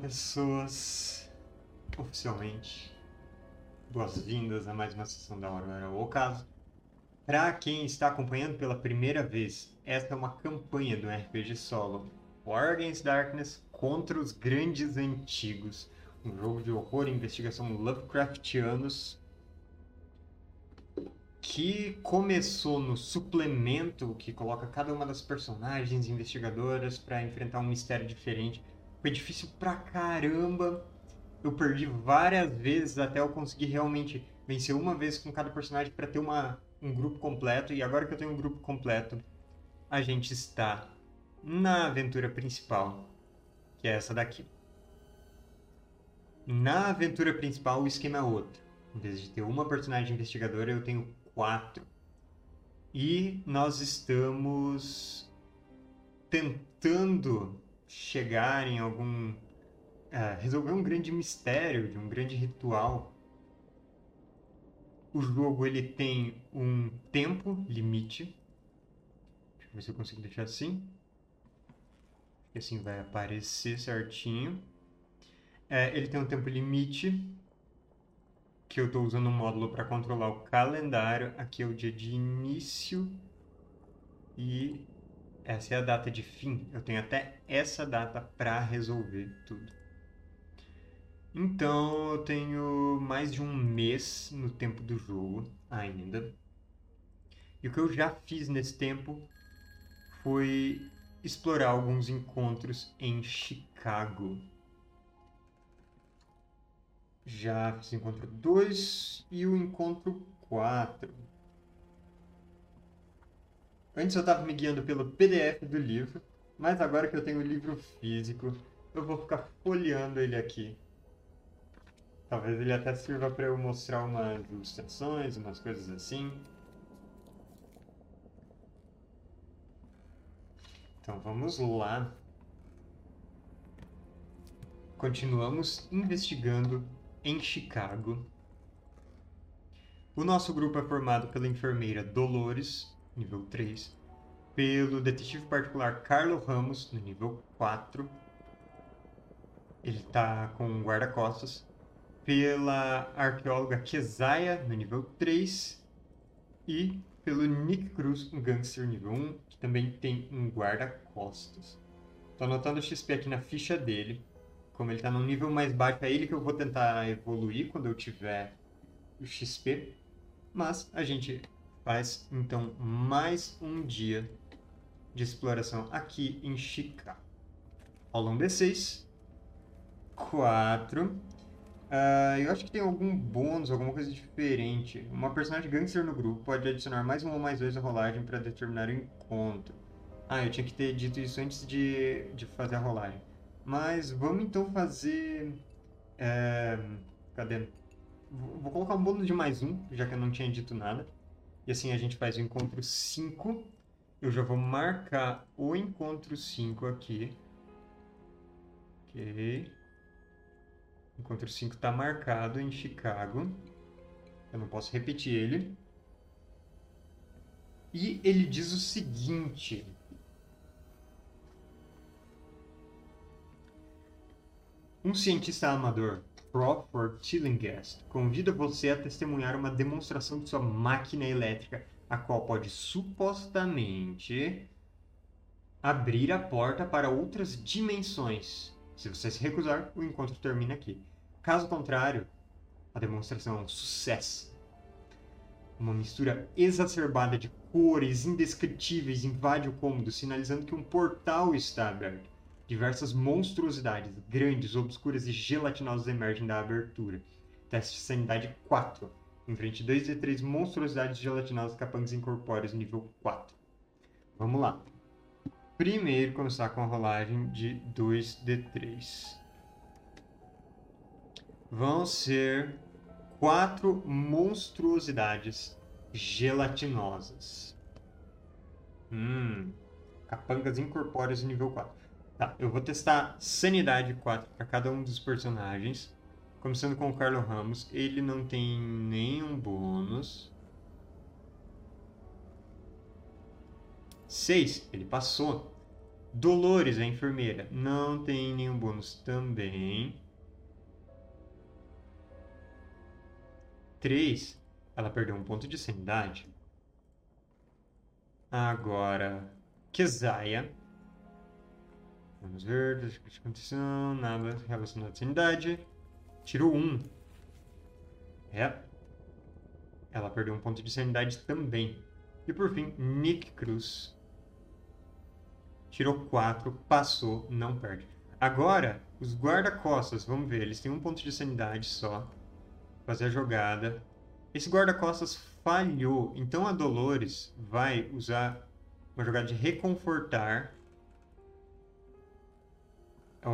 Pessoas. Oficialmente, boas-vindas a mais uma sessão da Hora O Caso. Para quem está acompanhando pela primeira vez, esta é uma campanha do RPG solo War Against Darkness contra os Grandes Antigos, um jogo de horror e investigação Lovecraftianos que começou no suplemento que coloca cada uma das personagens investigadoras para enfrentar um mistério diferente. Foi difícil pra caramba. Eu perdi várias vezes até eu conseguir realmente vencer uma vez com cada personagem para ter uma, um grupo completo. E agora que eu tenho um grupo completo, a gente está na aventura principal, que é essa daqui. Na aventura principal, o esquema é outro. Em vez de ter uma personagem investigadora, eu tenho quatro. E nós estamos tentando chegar em algum. É, resolver um grande mistério, de um grande ritual. O jogo ele tem um tempo limite. Deixa eu ver se eu consigo deixar assim. Que assim vai aparecer certinho. É, ele tem um tempo limite que eu estou usando um módulo para controlar o calendário. Aqui é o dia de início e essa é a data de fim. Eu tenho até essa data para resolver tudo. Então eu tenho mais de um mês no tempo do jogo ainda. E o que eu já fiz nesse tempo foi explorar alguns encontros em Chicago. Já fiz encontro 2 e o encontro 4. Antes eu estava me guiando pelo PDF do livro, mas agora que eu tenho o livro físico, eu vou ficar folheando ele aqui. Talvez ele até sirva para eu mostrar umas ilustrações, umas coisas assim. Então vamos lá. Continuamos investigando em Chicago. O nosso grupo é formado pela enfermeira Dolores, nível 3, pelo detetive particular Carlo Ramos, no nível 4. Ele está com guarda-costas. Pela arqueóloga Kesaia, no nível 3. E pelo Nick Cruz, um gangster nível 1, que também tem um guarda-costas. Estou anotando o XP aqui na ficha dele como ele está num nível mais baixo, é ele que eu vou tentar evoluir quando eu tiver o XP. Mas a gente faz então mais um dia de exploração aqui em Chicago. Rola um D6. 4. Uh, eu acho que tem algum bônus, alguma coisa diferente. Uma personagem gangster no grupo pode adicionar mais um ou mais dois à rolagem para determinar o encontro. Ah, eu tinha que ter dito isso antes de, de fazer a rolagem. Mas vamos então fazer. É, cadê? Vou colocar um bônus de mais um, já que eu não tinha dito nada. E assim a gente faz o encontro 5. Eu já vou marcar o encontro 5 aqui. Ok. Encontro 5 está marcado em Chicago. Eu não posso repetir ele. E ele diz o seguinte: Um cientista amador, Crawford Tillinghast, convida você a testemunhar uma demonstração de sua máquina elétrica, a qual pode supostamente abrir a porta para outras dimensões. Se você se recusar, o encontro termina aqui. Caso contrário, a demonstração é um sucesso. Uma mistura exacerbada de cores indescritíveis invade o cômodo, sinalizando que um portal está aberto. Diversas monstruosidades, grandes, obscuras e gelatinosas emergem da abertura. Teste de sanidade 4. Enfrente 2 e 3 monstruosidades gelatinosas capangas incorpóreas nível 4. Vamos lá. Primeiro começar com a rolagem de 2d3. Vão ser quatro monstruosidades gelatinosas. Hum, capangas incorpóreas nível 4. Tá, eu vou testar Sanidade 4 para cada um dos personagens. Começando com o Carlos Ramos. Ele não tem nenhum bônus. 6, ele passou. Dolores, a enfermeira, não tem nenhum bônus também. 3, ela perdeu um ponto de sanidade. Agora, Kesaia. Vamos ver, de condição, nada relacionado à sanidade. Tirou 1. É. Ela perdeu um ponto de sanidade também. E por fim, Nick Cruz. Tirou 4, passou, não perde. Agora, os guarda-costas, vamos ver, eles têm um ponto de sanidade só. Fazer a jogada. Esse guarda-costas falhou, então a Dolores vai usar uma jogada de reconfortar.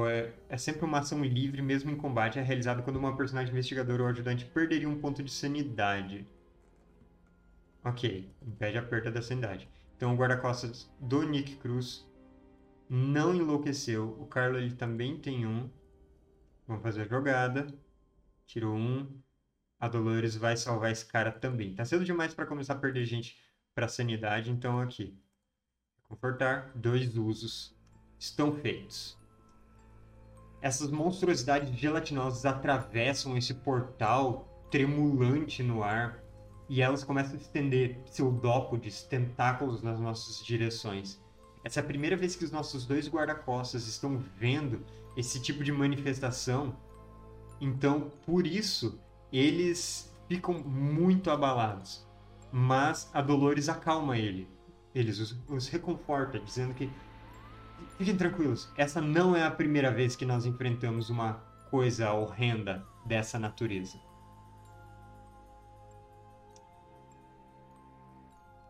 É, é sempre uma ação livre, mesmo em combate, é realizada quando uma personagem investigadora ou ajudante perderia um ponto de sanidade. Ok, impede a perda da sanidade. Então o guarda-costas do Nick Cruz não enlouqueceu. O Carlo ele também tem um. Vamos fazer a jogada. Tirou um. A Dolores vai salvar esse cara também. Tá cedo demais para começar a perder gente para sanidade, então aqui. Confortar, dois usos estão feitos. Essas monstruosidades gelatinosas atravessam esse portal tremulante no ar e elas começam a estender pseudópodes, tentáculos nas nossas direções. Essa é a primeira vez que os nossos dois guarda-costas estão vendo esse tipo de manifestação. Então, por isso, eles ficam muito abalados. Mas a Dolores acalma ele. Eles os, os reconforta, dizendo que fiquem tranquilos, essa não é a primeira vez que nós enfrentamos uma coisa horrenda dessa natureza.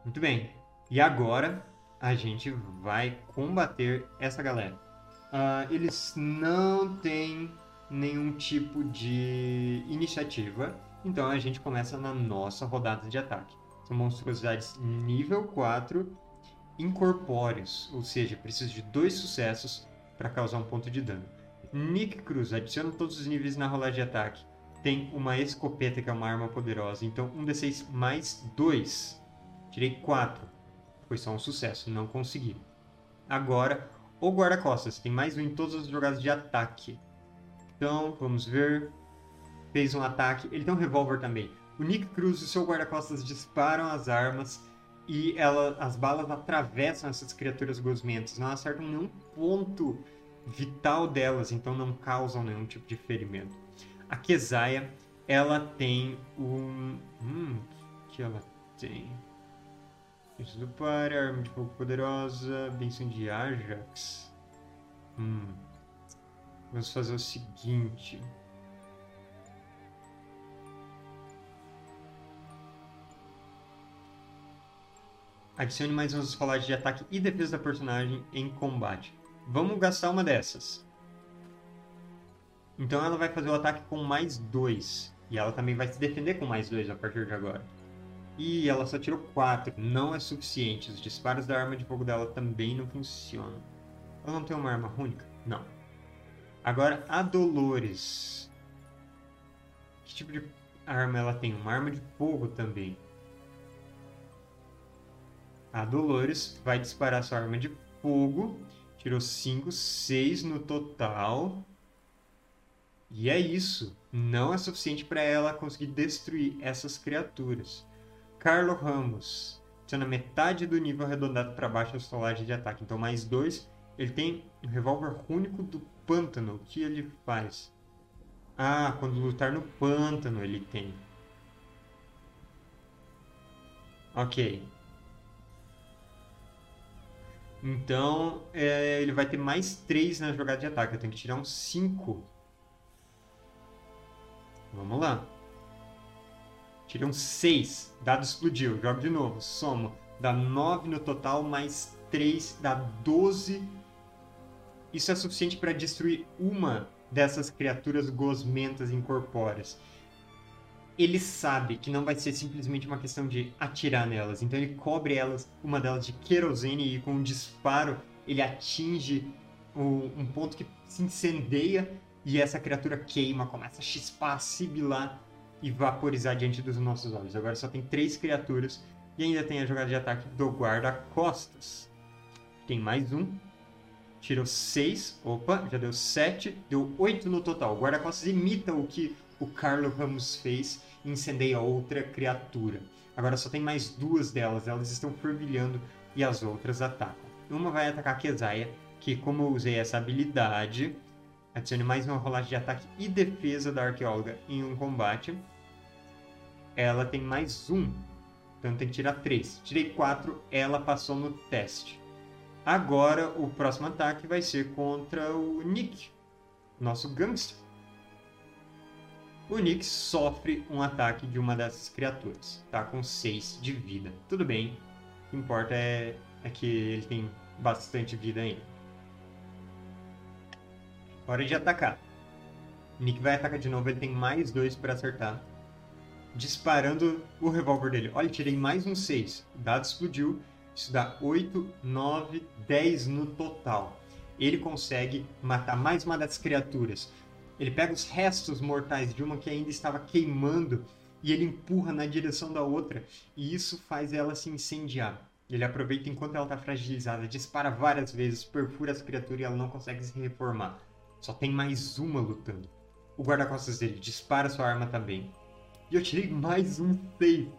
Muito bem. E agora a gente vai combater essa galera. Uh, eles não têm nenhum tipo de iniciativa, então a gente começa na nossa rodada de ataque. São monstruosidades nível 4 incorpóreos, ou seja, precisa de dois sucessos para causar um ponto de dano. Nick Cruz adiciona todos os níveis na rolagem de ataque. Tem uma escopeta que é uma arma poderosa, então um D6 mais 2 Tirei 4. Foi só um sucesso, não consegui. Agora, o guarda-costas tem mais um em todas as jogadas de ataque. Então, vamos ver. Fez um ataque. Ele tem um revólver também. O Nick Cruz e o seu guarda-costas disparam as armas e ela, as balas atravessam essas criaturas gosmentas. Não acertam nenhum ponto vital delas, então não causam nenhum tipo de ferimento. A Kesaia, ela tem um. Hum, que ela tem? Isso do par, arma de fogo poderosa, benção de Ajax. Hum. Vamos fazer o seguinte. Adicione mais umas rolagens de ataque e defesa da personagem em combate. Vamos gastar uma dessas. Então ela vai fazer o ataque com mais dois. E ela também vai se defender com mais dois a partir de agora. E ela só tirou 4. Não é suficiente. Os disparos da arma de fogo dela também não funcionam. Ela não tem uma arma única? Não. Agora, a Dolores. Que tipo de arma ela tem? Uma arma de fogo também. A Dolores vai disparar sua arma de fogo. Tirou 5, 6 no total. E é isso. Não é suficiente para ela conseguir destruir essas criaturas. Carlo Ramos. Adiciona metade do nível arredondado para baixo a solagem de ataque. Então, mais dois. Ele tem um revólver único do pântano. O que ele faz? Ah, quando lutar no pântano ele tem. Ok. Então, é, ele vai ter mais 3 na jogada de ataque. Eu tenho que tirar um 5. Vamos lá. Tirei um 6. Dado explodiu. Jogo de novo. Soma. Dá 9 no total, mais 3 dá 12. Isso é suficiente para destruir uma dessas criaturas gosmentas incorpóreas. Ele sabe que não vai ser simplesmente uma questão de atirar nelas, então ele cobre elas, uma delas de querosene e com um disparo ele atinge um ponto que se incendeia e essa criatura queima, começa a chispar, a sibilar e vaporizar diante dos nossos olhos. Agora só tem três criaturas e ainda tem a jogada de ataque do guarda-costas. Tem mais um. tirou 6. Opa, já deu 7. Deu 8 no total. O guarda-costas imita o que o Carlo Ramos fez e incendeia outra criatura. Agora só tem mais duas delas. Elas estão fervilhando e as outras atacam. Uma vai atacar a Kesaia, que como eu usei essa habilidade, adicione mais uma rolagem de ataque e defesa da arqueóloga em um combate. Ela tem mais um, então tem que tirar três. Tirei quatro, ela passou no teste. Agora o próximo ataque vai ser contra o Nick, nosso gangster. O Nick sofre um ataque de uma dessas criaturas. Tá com 6 de vida. Tudo bem. O que importa é, é que ele tem bastante vida ainda. Hora de atacar. Nick vai atacar de novo, ele tem mais dois para acertar. Disparando o revólver dele. Olha, tirei mais um 6. O dado explodiu. Isso dá 8, 9, 10 no total. Ele consegue matar mais uma das criaturas. Ele pega os restos mortais de uma que ainda estava queimando e ele empurra na direção da outra. E isso faz ela se incendiar. Ele aproveita enquanto ela está fragilizada, dispara várias vezes, perfura as criaturas e ela não consegue se reformar. Só tem mais uma lutando. O guarda-costas dele dispara sua arma também. E eu tirei mais um save.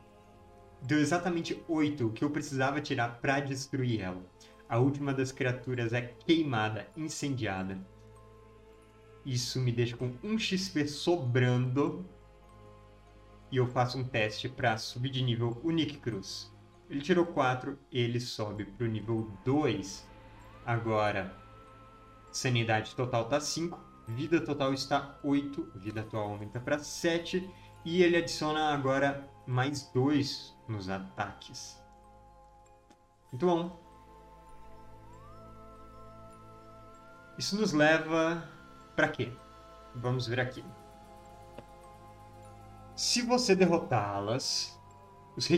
Deu exatamente 8, o que eu precisava tirar para destruir ela. A última das criaturas é queimada, incendiada. Isso me deixa com 1 XP sobrando. E eu faço um teste para subir de nível o Nick Cruz. Ele tirou 4, ele sobe para o nível 2. Agora, sanidade total está 5, vida total está 8, vida atual aumenta para 7. E ele adiciona agora mais 2 nos ataques. Muito bom. Isso nos leva para quê? Vamos ver aqui. Se você derrotá-las, os,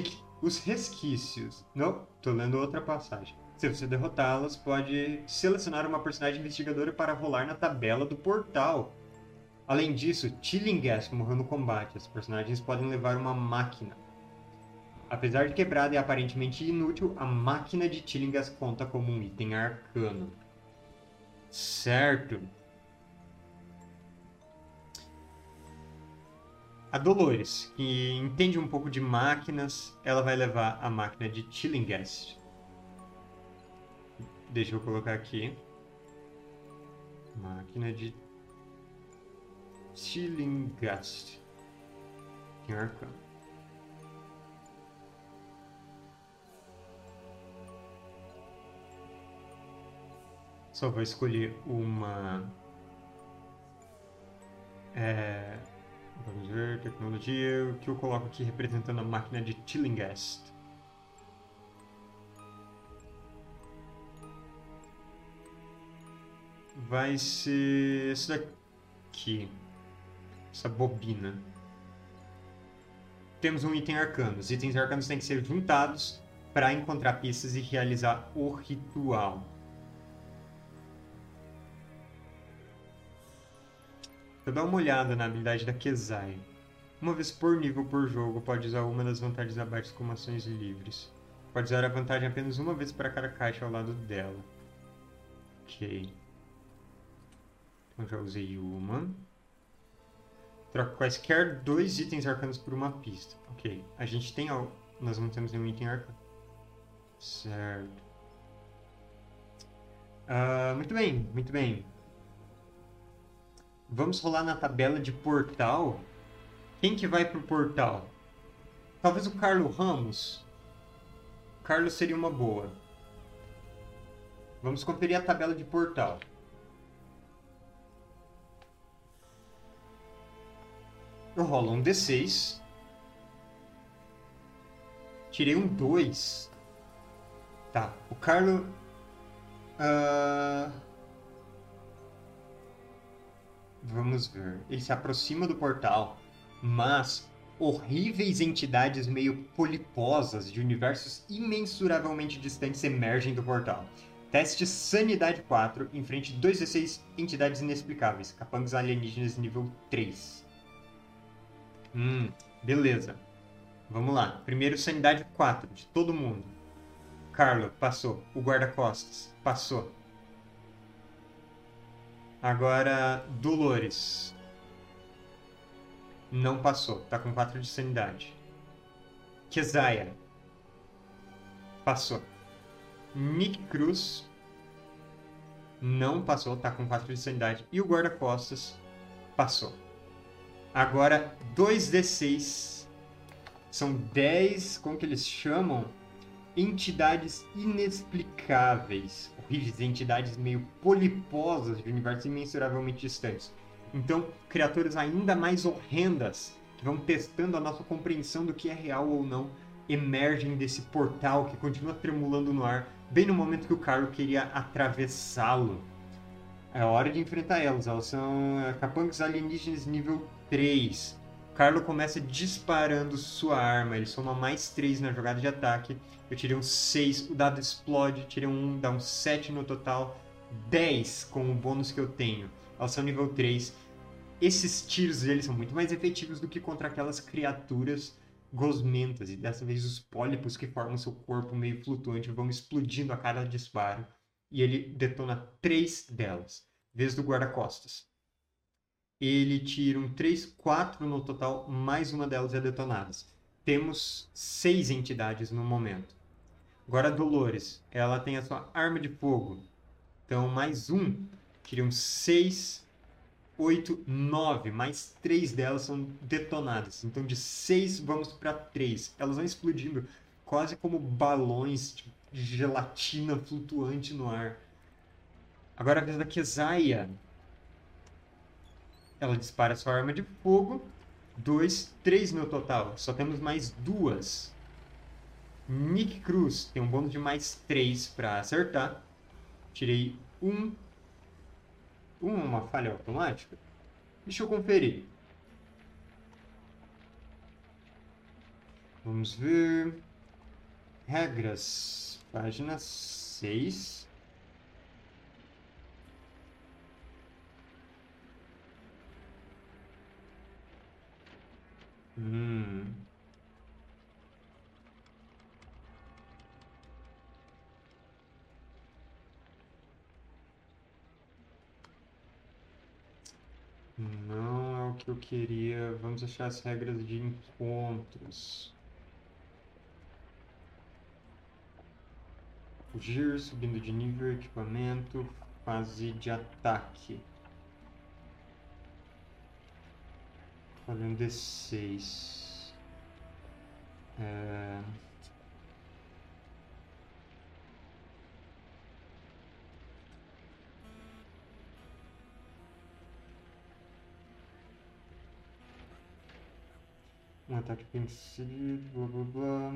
os resquícios. Não, tô lendo outra passagem. Se você derrotá-las, pode selecionar uma personagem investigadora para rolar na tabela do portal. Além disso, Tillinghast morreu no combate. As personagens podem levar uma máquina. Apesar de quebrada e aparentemente inútil, a máquina de Tillinghast conta como um item arcano. Certo. A Dolores, que entende um pouco de máquinas, ela vai levar a máquina de Tillinghast. Deixa eu colocar aqui. Máquina de Tillinghast. Tem arcano. Só vou escolher uma. É, Vamos ver, tecnologia, o que eu coloco aqui representando a máquina de Tillinghast. Vai ser esse daqui, essa bobina. Temos um item arcano. Os itens arcanos têm que ser juntados para encontrar pistas e realizar o ritual. Vou dar uma olhada na habilidade da Kezai. Uma vez por nível por jogo, pode usar uma das vantagens abaixo como ações livres. Pode usar a vantagem apenas uma vez para cada caixa ao lado dela. Ok. Então já usei uma. Troca quaisquer dois itens arcanos por uma pista. Ok. A gente tem... Nós não temos nenhum item arcano. Certo. Uh, muito bem, muito bem. Vamos rolar na tabela de portal. Quem que vai pro portal? Talvez o Carlos Ramos. O Carlos seria uma boa. Vamos conferir a tabela de portal. Eu rolo um D6. Tirei um 2. Tá. O Carlos... Uh... Vamos ver. Ele se aproxima do portal, mas horríveis entidades meio poliposas de universos imensuravelmente distantes emergem do portal. Teste Sanidade 4, em frente de 2 6 entidades inexplicáveis, capangas alienígenas nível 3. Hum, beleza. Vamos lá. Primeiro Sanidade 4, de todo mundo. Carlo, passou. O guarda-costas, passou. Agora, Dolores. Não passou, tá com 4 de sanidade. Kezaia. Passou. Nick Cruz. Não passou, tá com 4 de sanidade. E o guarda-costas passou. Agora, 2d6. São 10, como que eles chamam? Entidades inexplicáveis. Horríveis, entidades meio poliposas de universos imensuravelmente distantes. Então, criaturas ainda mais horrendas, que vão testando a nossa compreensão do que é real ou não, emergem desse portal que continua tremulando no ar, bem no momento que o Carlo queria atravessá-lo. É hora de enfrentar elas. Elas são é, capangas alienígenas nível 3. Carlo começa disparando sua arma. Ele soma mais 3 na jogada de ataque. Eu tirei um 6. O dado explode. Tirei um 1, dá um 7 no total. 10 com o bônus que eu tenho. Elas são nível 3. Esses tiros deles são muito mais efetivos do que contra aquelas criaturas gosmentas. E dessa vez os pólipos que formam seu corpo meio flutuante vão explodindo a cada disparo. E ele detona 3 delas. Vez do guarda-costas ele tira um 3, 4 no total, mais uma delas é detonadas. Temos seis entidades no momento. Agora a Dolores, ela tem a sua arma de fogo. Então, mais um, tiriam 6, 8, 9. Mais três delas são detonadas. Então, de 6 vamos para 3. Elas vão explodindo quase como balões de gelatina flutuante no ar. Agora a vez da Kesaia. Ela dispara sua arma de fogo. Dois, três no total. Só temos mais duas. Nick Cruz tem um bônus de mais três para acertar. Tirei um. Um é uma falha automática? Deixa eu conferir. Vamos ver. Regras. Página 6. Hum. Não é o que eu queria. Vamos achar as regras de encontros. Fugir, subindo de nível, equipamento, fase de ataque. Olha um D6. É... Um ataque vencido, blá blá blá.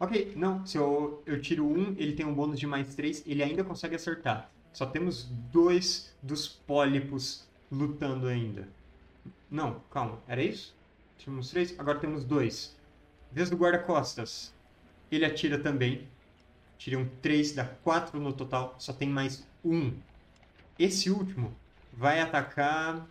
Ok, não, se eu, eu tiro um, ele tem um bônus de mais três, ele ainda consegue acertar. Só temos dois dos pólipos lutando ainda. Não, calma, era isso? Tínhamos três, agora temos dois. Vez do guarda-costas. Ele atira também. Um 3, dá 4 no total, só tem mais um. Esse último vai atacar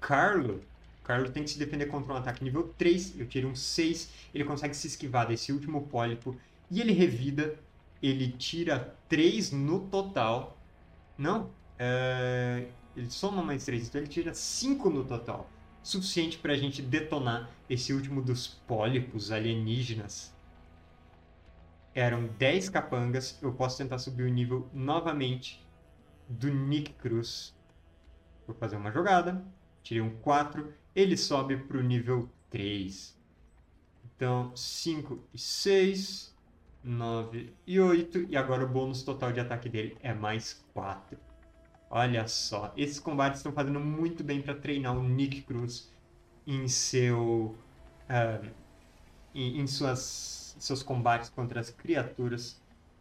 Carlo. Carlo tem que se defender contra um ataque nível 3. Eu tirei um 6. Ele consegue se esquivar desse último pólipo. E ele revida. Ele tira 3 no total. Não. É ele soma mais 3, então ele tira 5 no total. Suficiente para a gente detonar esse último dos pólipos alienígenas. Eram 10 capangas, eu posso tentar subir o nível novamente do Nick Cruz. Vou fazer uma jogada, tirei um 4, ele sobe para o nível 3. Então, 5 e 6, 9 e 8, e agora o bônus total de ataque dele é mais 4. Olha só, esses combates estão fazendo muito bem para treinar o Nick Cruz em seu uh, em, em, suas seus combates contra as criaturas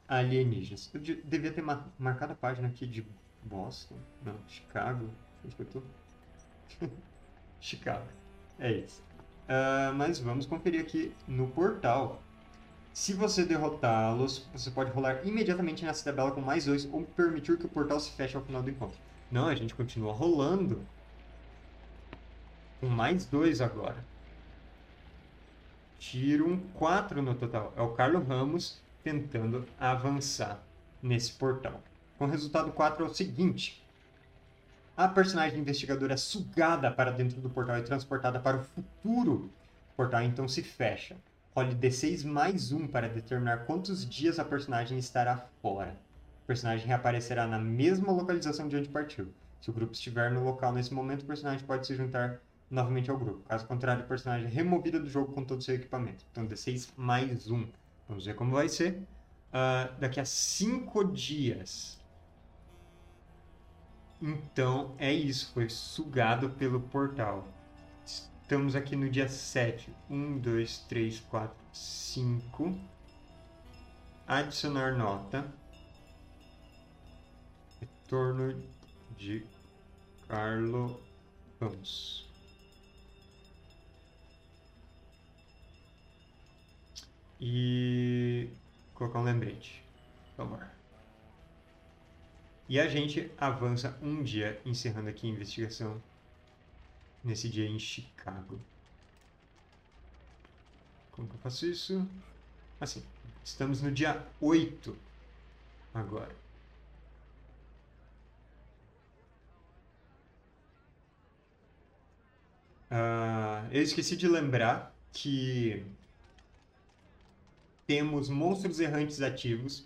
alienígenas. Eu de, devia ter mar, marcado a página aqui de Boston, não, Chicago, onde que eu tô? Chicago, é isso. Uh, mas vamos conferir aqui no portal se você derrotá-los, você pode rolar imediatamente nessa tabela com mais dois ou permitir que o portal se feche ao final do encontro. Não, a gente continua rolando com mais dois agora. Tiro um 4 no total. É o Carlos Ramos tentando avançar. nesse portal. Com o resultado 4 é o seguinte: a personagem investigadora é sugada para dentro do portal e transportada para o futuro. O portal então se fecha. Role D6 mais 1 para determinar quantos dias a personagem estará fora. O personagem reaparecerá na mesma localização de onde partiu. Se o grupo estiver no local nesse momento, o personagem pode se juntar novamente ao grupo. Caso contrário, o personagem é removido do jogo com todo o seu equipamento. Então, D6 mais 1. Vamos ver como vai ser. Uh, daqui a 5 dias. Então, é isso. Foi sugado pelo portal. Estamos aqui no dia 7. 1, 2, 3, 4, 5. Adicionar nota. Retorno de Carlo Ramos. E colocar um lembrete. Por favor. E a gente avança um dia, encerrando aqui a investigação nesse dia em Chicago. Como que eu faço isso? Assim, estamos no dia 8 agora. Uh, eu esqueci de lembrar que temos monstros errantes ativos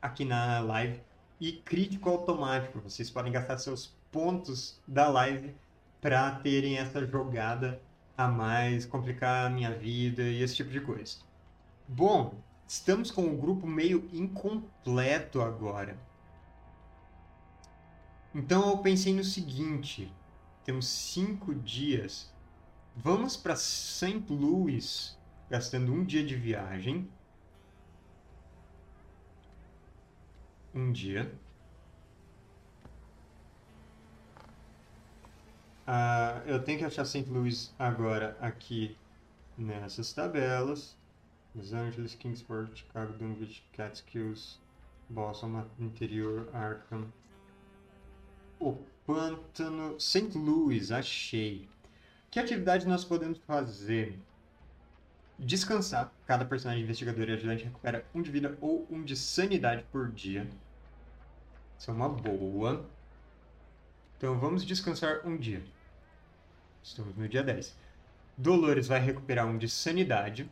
aqui na live e crítico automático. Vocês podem gastar seus pontos da live para terem essa jogada a mais, complicar a minha vida e esse tipo de coisa. Bom, estamos com o grupo meio incompleto agora. Então eu pensei no seguinte: temos cinco dias. Vamos para St. Louis, gastando um dia de viagem. Um dia. Uh, eu tenho que achar St. Louis agora aqui nessas tabelas. Los Angeles, Kingsport, Chicago, Dunwich, Catskills, Boston, Interior, Arkham. O Pântano, St. Louis, achei. Que atividade nós podemos fazer? Descansar. Cada personagem investigador e ajudante recupera um de vida ou um de sanidade por dia. Isso é uma boa. Então vamos descansar um dia. Estamos no dia 10. Dolores vai recuperar um de sanidade.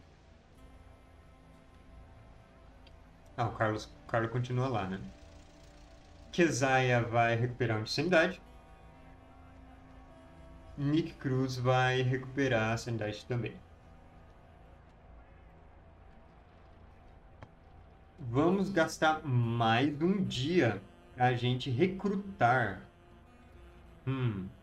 Ah, o Carlos, o Carlos continua lá, né? Kesaia vai recuperar um de sanidade. Nick Cruz vai recuperar a sanidade também. Vamos gastar mais um dia a gente recrutar. Hum.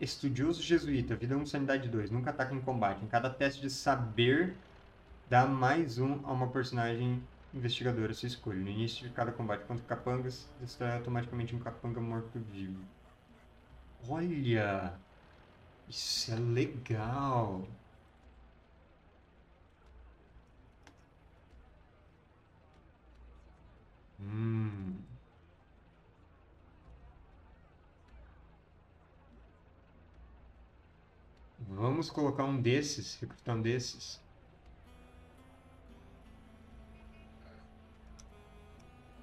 Estudioso jesuíta, vida 1, sanidade 2. Nunca ataca em combate. Em cada teste de saber, dá mais um a uma personagem investigadora sua escolha. No início de cada combate contra capangas, destrói automaticamente um capanga morto-vivo. Olha! Isso é legal! Hum. Vamos colocar um desses, recrutar um desses.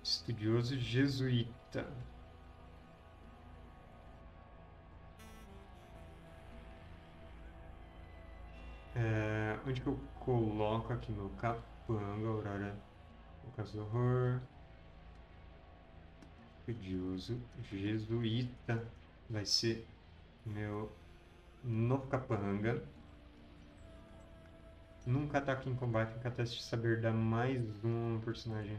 Estudioso jesuíta. É, onde que eu coloco aqui meu capanga, Aurora, Lucas do Horror, estudioso jesuíta, vai ser meu novo capanga. Nunca ataque em combate, nunca teste de saber dar mais um personagem.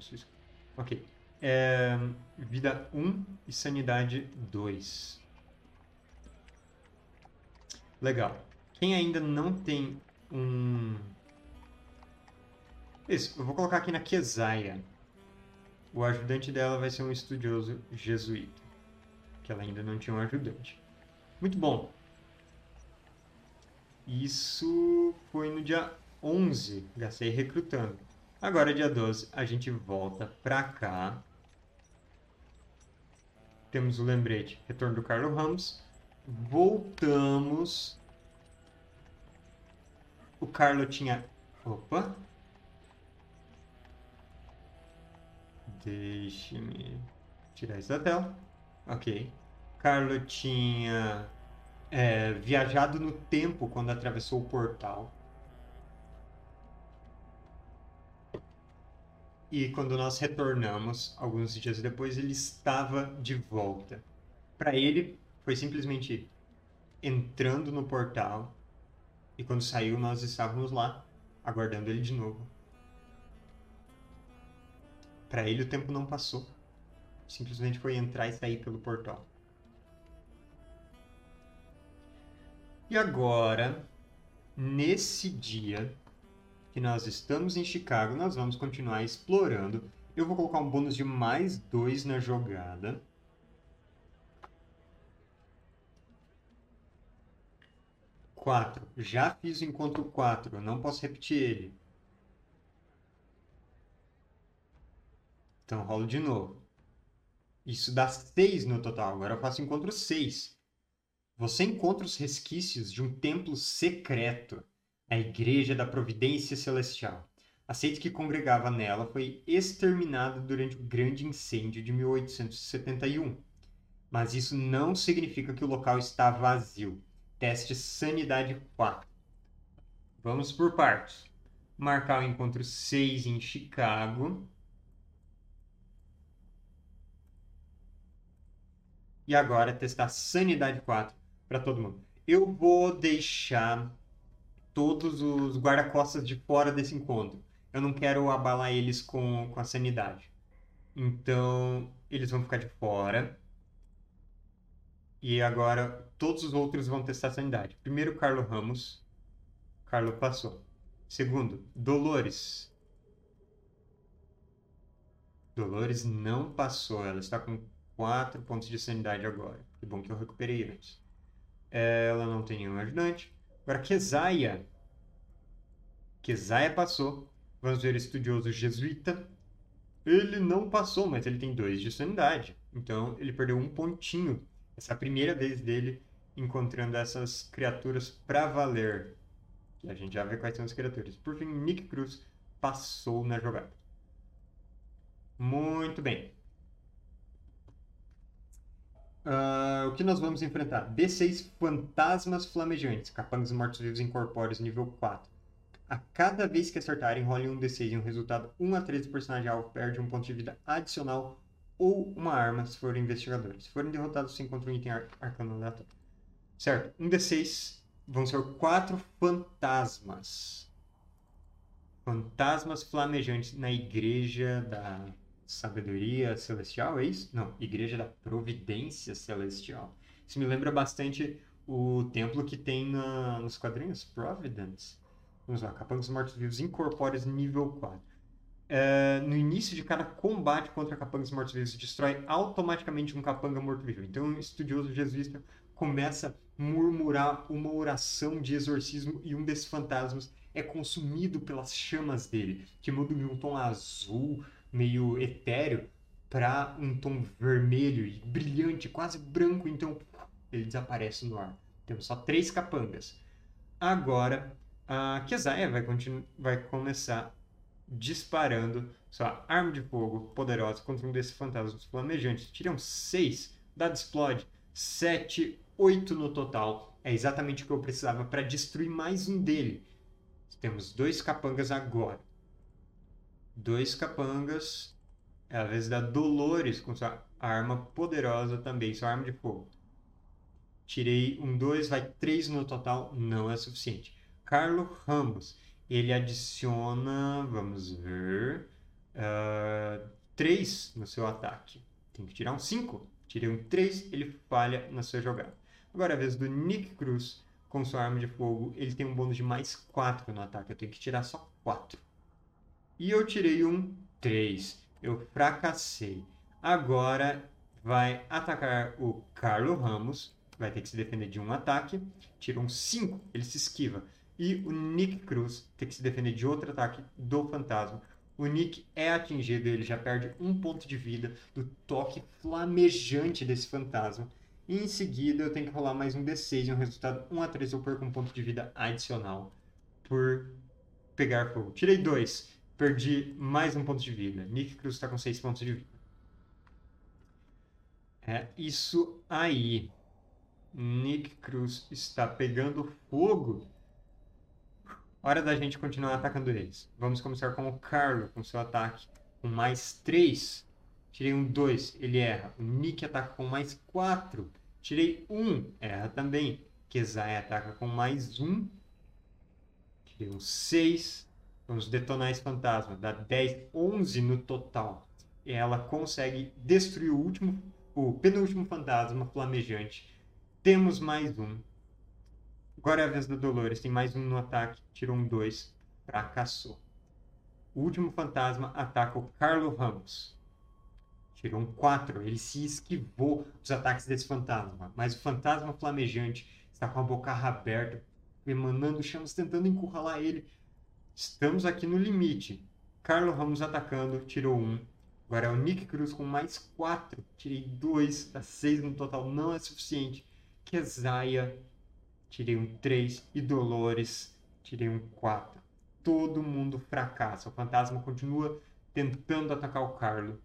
Ok. É, vida 1 e sanidade 2. Legal. Quem ainda não tem um... Isso, eu vou colocar aqui na Kesaia. O ajudante dela vai ser um estudioso jesuíta. Que ela ainda não tinha um ajudante. Muito bom. Isso foi no dia 11. Gastei recrutando. Agora, dia 12, a gente volta pra cá. Temos o lembrete, retorno do Carlos Ramos. Voltamos o Carlo tinha. Opa! Deixe-me tirar isso da tela. Ok. Carlo tinha é, viajado no tempo quando atravessou o portal. E quando nós retornamos, alguns dias depois, ele estava de volta. Para ele, foi simplesmente entrando no portal. E quando saiu, nós estávamos lá, aguardando ele de novo. Para ele, o tempo não passou. Simplesmente foi entrar e sair pelo portal. E agora, nesse dia que nós estamos em Chicago, nós vamos continuar explorando. Eu vou colocar um bônus de mais dois na jogada. Quatro. Já fiz o encontro quatro. não posso repetir ele. Então rolo de novo. Isso dá seis no total. Agora eu faço encontro seis. Você encontra os resquícios de um templo secreto, a Igreja da Providência Celestial. Aceito que congregava nela foi exterminado durante o grande incêndio de 1871. Mas isso não significa que o local está vazio. Teste Sanidade 4. Vamos por partes. Marcar o encontro 6 em Chicago. E agora testar Sanidade 4 para todo mundo. Eu vou deixar todos os guarda-costas de fora desse encontro. Eu não quero abalar eles com, com a sanidade. Então, eles vão ficar de fora. E agora, todos os outros vão testar a sanidade. Primeiro, Carlo Ramos. Carlo passou. Segundo, Dolores. Dolores não passou. Ela está com 4 pontos de sanidade agora. Que bom que eu recuperei antes. Ela não tem nenhum ajudante. Agora, Kesaia. Kesaia passou. Vamos ver o estudioso jesuíta. Ele não passou, mas ele tem dois de sanidade. Então, ele perdeu um pontinho. Essa é a primeira vez dele encontrando essas criaturas para valer. Que a gente já vê quais são as criaturas. Por fim, Nick Cruz passou na jogada. Muito bem. Uh, o que nós vamos enfrentar? D6 Fantasmas Flamejantes, capangas mortos-vivos incorpóreos, nível 4. A cada vez que acertarem, role um D6 e um resultado 1 a 13 o personagem alvo perde um ponto de vida adicional ou uma arma se forem investigadores. Se forem derrotados, se encontram um item ar arcano aleatório. Certo, um D6 vão ser quatro fantasmas. Fantasmas flamejantes na igreja da Sabedoria Celestial, é isso? Não, Igreja da Providência Celestial. Isso me lembra bastante o templo que tem na, nos quadrinhos, Providence. Vamos lá, Capangas Mortos-Vivos Incorpóreos nível 4. É, no início de cada combate contra capangas mortos-vivos, destrói automaticamente um capanga morto-vivo. Então, o estudioso jesuísta começa a murmurar uma oração de exorcismo e um desses fantasmas é consumido pelas chamas dele, que mudam de um tom azul meio etéreo para um tom vermelho e brilhante, quase branco, então ele desaparece no ar. Temos só três capangas. Agora, a Kesaia vai, vai começar disparando sua arma de fogo poderosa contra um desses fantasmas flamejantes. Tiram seis, dado explode, sete, oito no total. É exatamente o que eu precisava para destruir mais um dele. Temos dois capangas agora dois capangas, é a vez da Dolores com sua arma poderosa também, sua arma de fogo. Tirei um 2, vai 3 no total, não é suficiente. Carlo Ramos, ele adiciona, vamos ver, uh, ah, 3 no seu ataque. Tem que tirar um 5. Tirei um 3, ele falha na sua jogada. Agora a vez do Nick Cruz, com sua arma de fogo, ele tem um bônus de mais 4 no ataque. Eu tenho que tirar só 4. E eu tirei um 3. Eu fracassei. Agora vai atacar o Carlo Ramos. Vai ter que se defender de um ataque. Tira um 5. Ele se esquiva. E o Nick Cruz tem que se defender de outro ataque do fantasma. O Nick é atingido, ele já perde um ponto de vida do toque flamejante desse fantasma. E em seguida eu tenho que rolar mais um D6 e um resultado 1 a 3 eu perco um ponto de vida adicional por pegar fogo. Tirei dois. Perdi mais um ponto de vida. Nick Cruz está com seis pontos de vida. É isso aí. Nick Cruz está pegando fogo. Hora da gente continuar atacando eles. Vamos começar com o Carlo, com seu ataque. Com mais três. Tirei um dois, ele erra. O Nick ataca com mais quatro. Tirei um, erra também. Kezai ataca com mais um. Tirei um seis. Vamos detonar esse fantasma. Dá 10, 11 no total. E ela consegue destruir o último, o penúltimo fantasma flamejante. Temos mais um. Agora é a vez da Dolores. Tem mais um no ataque. Tirou um 2. Fracassou. O último fantasma ataca o Carlo Ramos. Tirou um 4. Ele se esquivou dos ataques desse fantasma. Mas o fantasma flamejante está com a boca aberta, emanando chamas, tentando encurralar ele. Estamos aqui no limite. Carlo Ramos atacando, tirou um. Agora é o Nick Cruz com mais quatro. Tirei dois, dá seis no total, não é suficiente. Kesaia, tirei um três. E Dolores, tirei um quatro. Todo mundo fracassa. O fantasma continua tentando atacar o Carlo.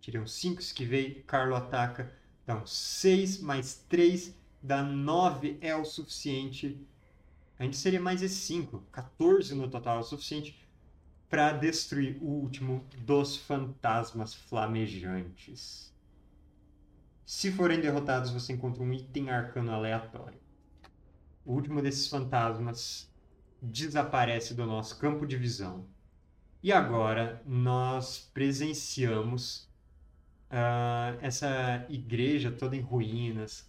Tirei um cinco, esquivei. Carlo ataca. Dá um seis mais três, dá nove é o suficiente a gente seria mais esse 5, 14 no total é o suficiente para destruir o último dos fantasmas flamejantes. Se forem derrotados, você encontra um item arcano aleatório. O último desses fantasmas desaparece do nosso campo de visão. E agora nós presenciamos uh, essa igreja toda em ruínas,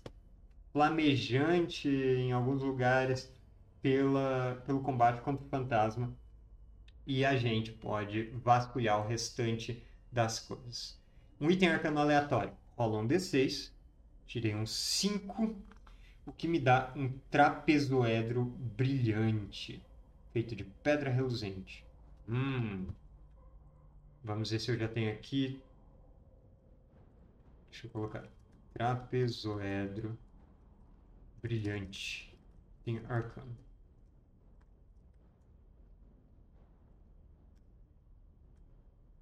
flamejante em alguns lugares, pela, pelo combate contra o fantasma e a gente pode vasculhar o restante das coisas. Um item arcano aleatório. Rola um D6. Tirei um 5, o que me dá um trapezoedro brilhante, feito de pedra reluzente. Hum. Vamos ver se eu já tenho aqui. Deixa eu colocar. Trapezoedro brilhante. Tem arcano.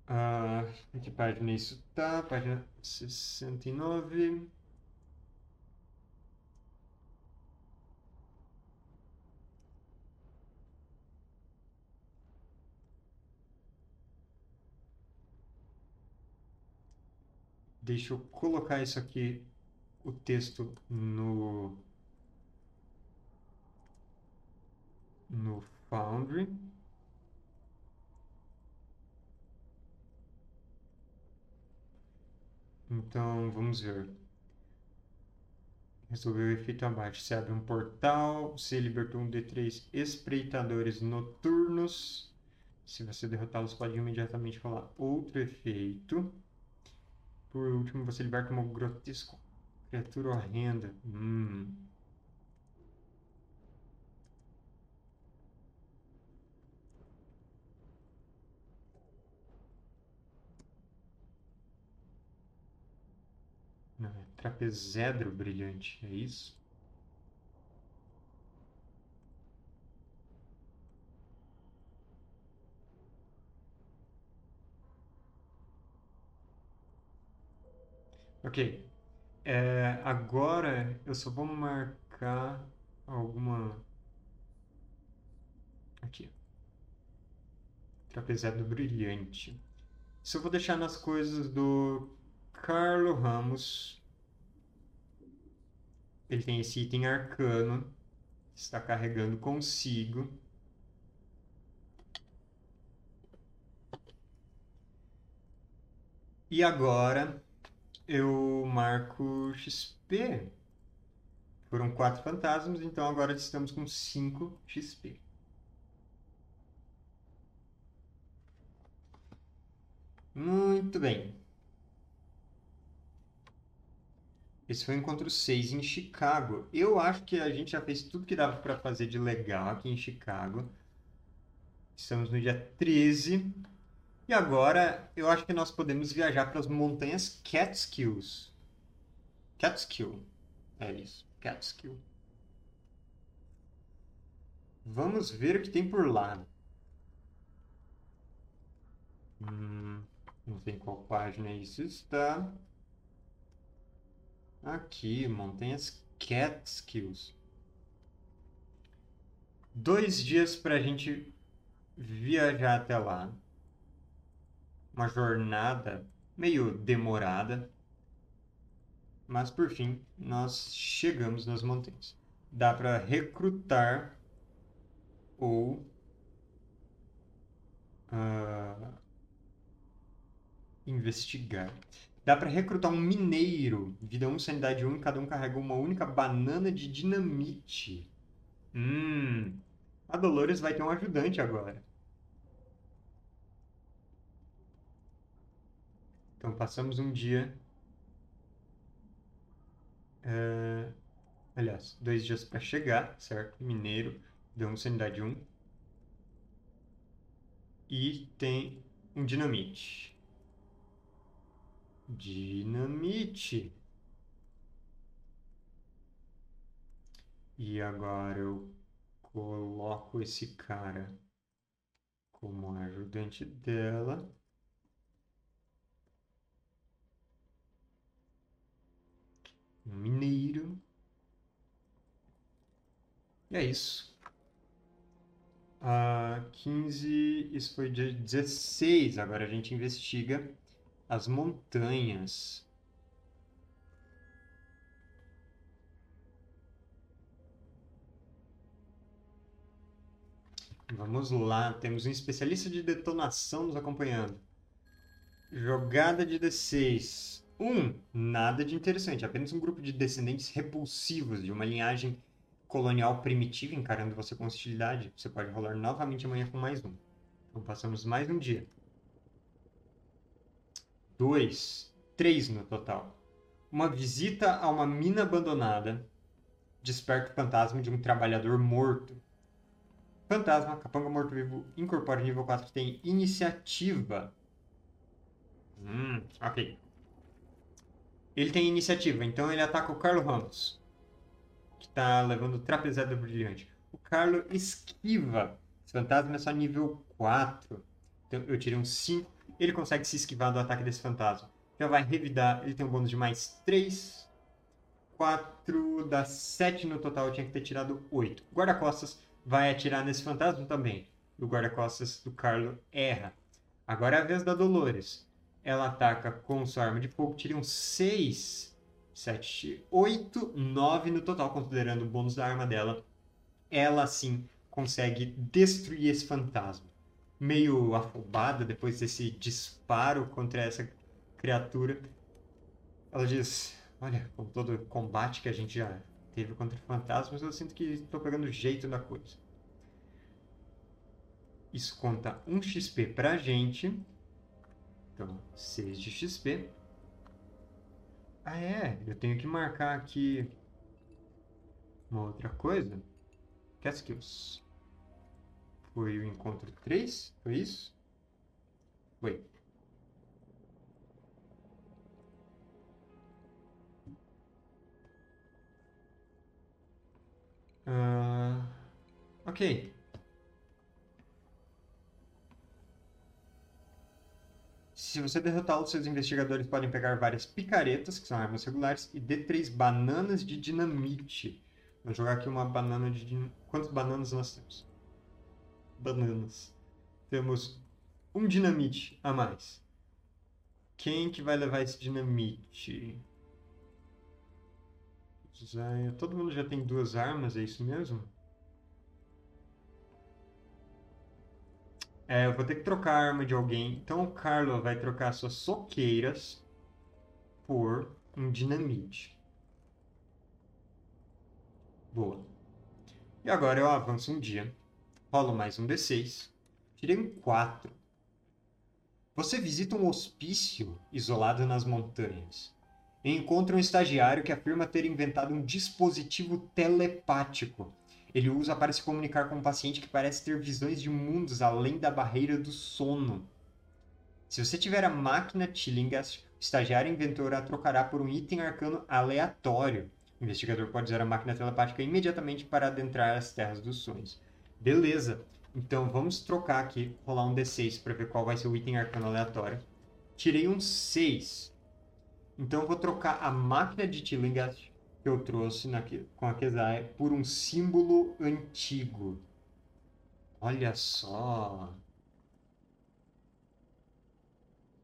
Ah, em que página isso tá? Página 69. Deixa eu colocar isso aqui, o texto no no Foundry. Então, vamos ver. Resolveu o efeito abaixo. Você abre um portal, você libertou um D3 espreitadores noturnos. Se você derrotá-los, pode imediatamente rolar outro efeito. Por último, você liberta uma grotesca criatura horrenda. Hum. Não, é brilhante, é isso? Ok. É, agora eu só vou marcar alguma. Aqui. Trapezedro brilhante. Isso eu vou deixar nas coisas do Carlo Ramos. Ele tem esse item arcano. Está carregando consigo. E agora eu marco XP. Foram quatro fantasmas, então agora estamos com 5 XP. Muito bem. Esse foi o encontro 6 em Chicago. Eu acho que a gente já fez tudo que dava para fazer de legal aqui em Chicago. Estamos no dia 13. E agora eu acho que nós podemos viajar para as montanhas Catskills. Catskill. É isso. Catskill. Vamos ver o que tem por lá. Hum, não sei em qual página isso está. Aqui, montanhas Catskills. Dois dias para a gente viajar até lá. Uma jornada meio demorada. Mas por fim, nós chegamos nas montanhas. Dá para recrutar ou uh, investigar. Dá para recrutar um mineiro, vida 1, sanidade 1, e cada um carrega uma única banana de dinamite. Hum, a Dolores vai ter um ajudante agora. Então passamos um dia. Uh, aliás, dois dias para chegar, certo? Mineiro, deu um sanidade 1. E tem um dinamite. Dinamite. E agora eu coloco esse cara como ajudante dela. Mineiro. E é isso. Ah, 15, isso foi dia 16. Agora a gente investiga as montanhas. Vamos lá, temos um especialista de detonação nos acompanhando. Jogada de D6. 1. Um, nada de interessante, apenas um grupo de descendentes repulsivos de uma linhagem colonial primitiva encarando você com hostilidade. Você pode rolar novamente amanhã com mais um. Então passamos mais um dia. 2. 3 no total. Uma visita a uma mina abandonada desperta o fantasma de um trabalhador morto Fantasma, Capanga Morto-Vivo, incorpora nível 4, tem iniciativa. Hum, ok. Ele tem iniciativa, então ele ataca o Carlo Ramos, que está levando trapezada brilhante. O Carlo esquiva. Esse fantasma é só nível 4. Então eu tirei um 5. Ele consegue se esquivar do ataque desse fantasma. Já vai revidar, ele tem um bônus de mais 3. 4, dá 7 no total, eu tinha que ter tirado 8. Guarda-costas vai atirar nesse fantasma também. O guarda-costas do Carlo erra. Agora é a vez da Dolores. Ela ataca com sua arma de fogo, tira um 6, 7, 8, 9 no total, considerando o bônus da arma dela. Ela, sim, consegue destruir esse fantasma. Meio afobada depois desse disparo contra essa criatura, ela diz: Olha, com todo o combate que a gente já teve contra fantasmas, eu sinto que estou pegando jeito da coisa. Isso conta 1 XP pra gente. Então, 6 de XP. Ah, é. Eu tenho que marcar aqui uma outra coisa. Catskills. Foi o encontro 3? Foi isso? Foi. Uh, ok. Se você derrotá-lo, seus investigadores podem pegar várias picaretas, que são armas regulares, e D3 bananas de dinamite. Vou jogar aqui uma banana de din... Quantas bananas nós temos? Bananas. Temos um dinamite a mais. Quem que vai levar esse dinamite? Todo mundo já tem duas armas, é isso mesmo? É, eu vou ter que trocar a arma de alguém. Então o Carlo vai trocar suas soqueiras por um dinamite. Boa. E agora eu avanço um dia. Rolo mais um D6. Tirei um 4. Você visita um hospício isolado nas montanhas e encontra um estagiário que afirma ter inventado um dispositivo telepático. Ele usa para se comunicar com um paciente que parece ter visões de mundos além da barreira do sono. Se você tiver a máquina Tillinghast, o estagiário inventor a trocará por um item arcano aleatório. O investigador pode usar a máquina telepática imediatamente para adentrar as terras dos sonhos. Beleza. Então vamos trocar aqui, rolar um D6 para ver qual vai ser o item arcano aleatório. Tirei um 6. Então vou trocar a máquina de Tillinghast que eu trouxe na, com a Kezai por um símbolo antigo. Olha só.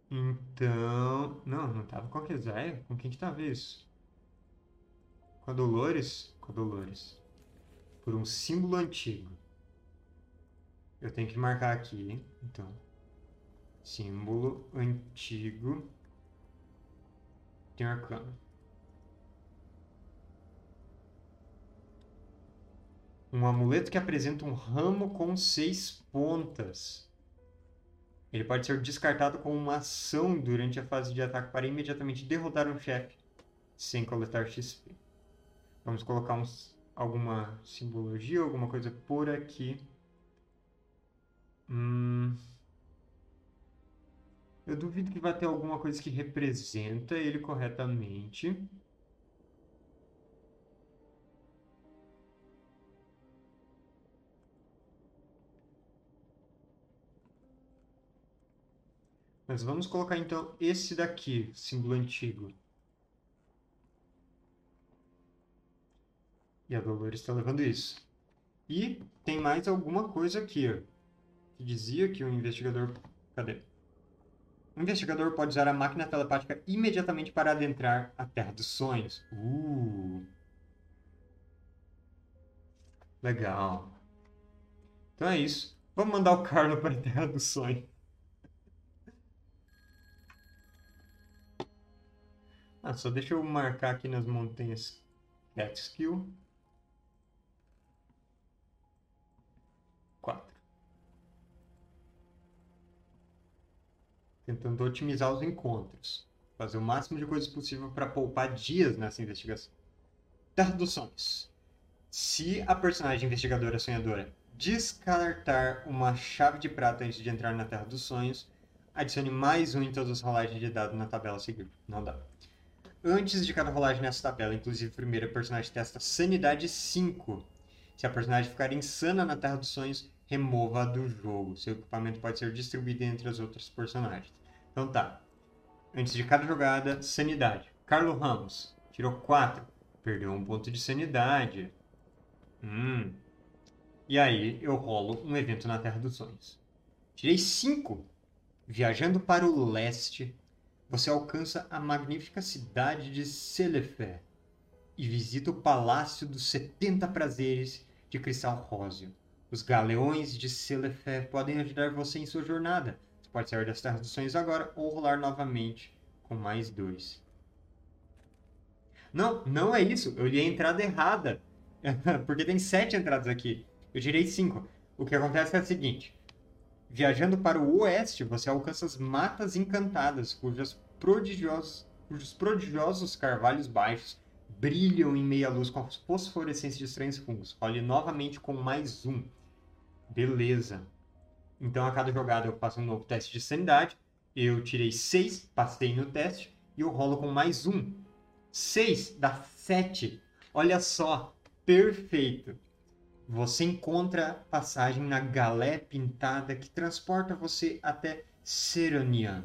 Então. Não, não tava com a Kezai. Com quem que tava isso? Com a Dolores? Com a Dolores. Por um símbolo antigo. Eu tenho que marcar aqui, então. Símbolo antigo. Tem arcano. Um amuleto que apresenta um ramo com seis pontas. Ele pode ser descartado como uma ação durante a fase de ataque para imediatamente derrotar um chefe sem coletar XP. Vamos colocar uns, alguma simbologia, alguma coisa por aqui. Hum... Eu duvido que vai ter alguma coisa que representa ele corretamente. Mas vamos colocar então esse daqui, símbolo antigo. E a Dolores está levando isso. E tem mais alguma coisa aqui, ó, que dizia que o investigador... Cadê? O investigador pode usar a máquina telepática imediatamente para adentrar a Terra dos Sonhos. Uh! Legal. Então é isso. Vamos mandar o Carlo para a Terra dos Sonhos. Ah, só deixa eu marcar aqui nas montanhas Catskill. 4. Tentando otimizar os encontros. Fazer o máximo de coisas possível para poupar dias nessa investigação. Terra dos Sonhos. Se a personagem investigadora sonhadora descartar uma chave de prata antes de entrar na Terra dos Sonhos, adicione mais um em todas as rolagens de dados na tabela a seguir. Não dá. Antes de cada rolagem nessa tabela, inclusive primeiro, a personagem testa Sanidade 5. Se a personagem ficar insana na Terra dos Sonhos, remova-a do jogo. Seu equipamento pode ser distribuído entre as outras personagens. Então tá. Antes de cada jogada, Sanidade. Carlos Ramos tirou 4. Perdeu um ponto de sanidade. Hum. E aí eu rolo um evento na Terra dos Sonhos. Tirei 5. Viajando para o leste, você alcança a magnífica cidade de Celefé e visita o Palácio dos 70 Prazeres de Cristal Róseo. Os galeões de Celefé podem ajudar você em sua jornada. Você pode sair das Terras dos Sonhos agora ou rolar novamente com mais dois. Não, não é isso. Eu li a entrada errada. Porque tem sete entradas aqui. Eu tirei cinco. O que acontece é o seguinte. Viajando para o oeste, você alcança as Matas Encantadas, cujas prodigiosos, cujos prodigiosos carvalhos baixos brilham em meia luz com a fosforescência de estranhos fungos. Olhe novamente com mais um. Beleza. Então, a cada jogada eu faço um novo teste de sanidade. Eu tirei 6, passei no teste. E eu rolo com mais um. 6 dá 7. Olha só. Perfeito. Você encontra passagem na galé pintada que transporta você até Seronian